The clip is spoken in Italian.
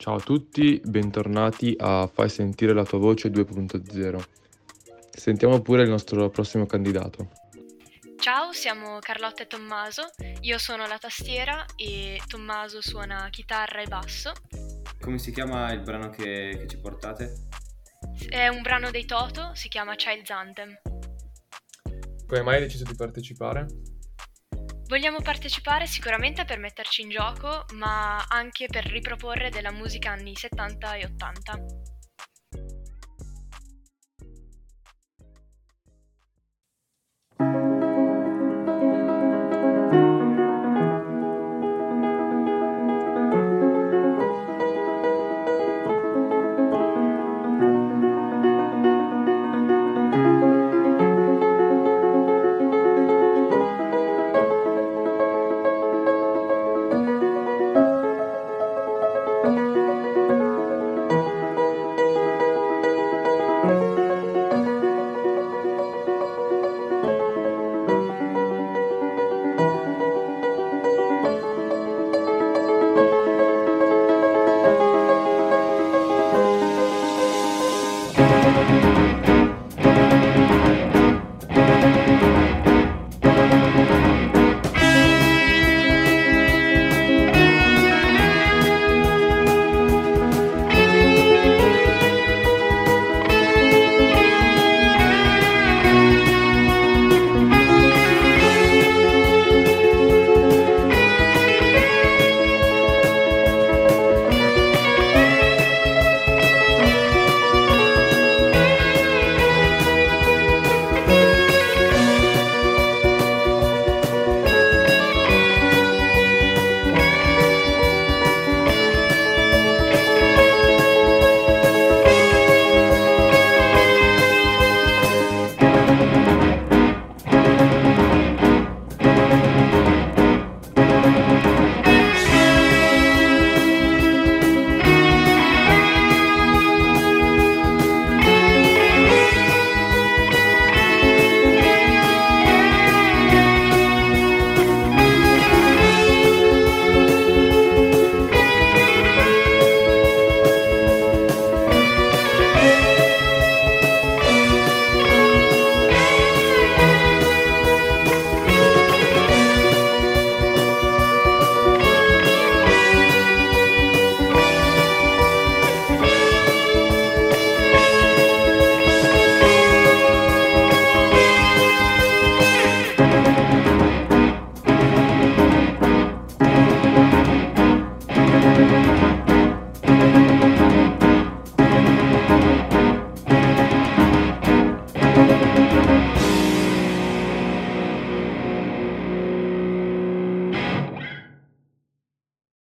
Ciao a tutti, bentornati a Fai sentire la tua voce 2.0. Sentiamo pure il nostro prossimo candidato. Ciao, siamo Carlotta e Tommaso, io sono la tastiera e Tommaso suona chitarra e basso. Come si chiama il brano che, che ci portate? È un brano dei Toto, si chiama Child's Anthem. Come mai hai deciso di partecipare? Vogliamo partecipare sicuramente per metterci in gioco, ma anche per riproporre della musica anni 70 e 80.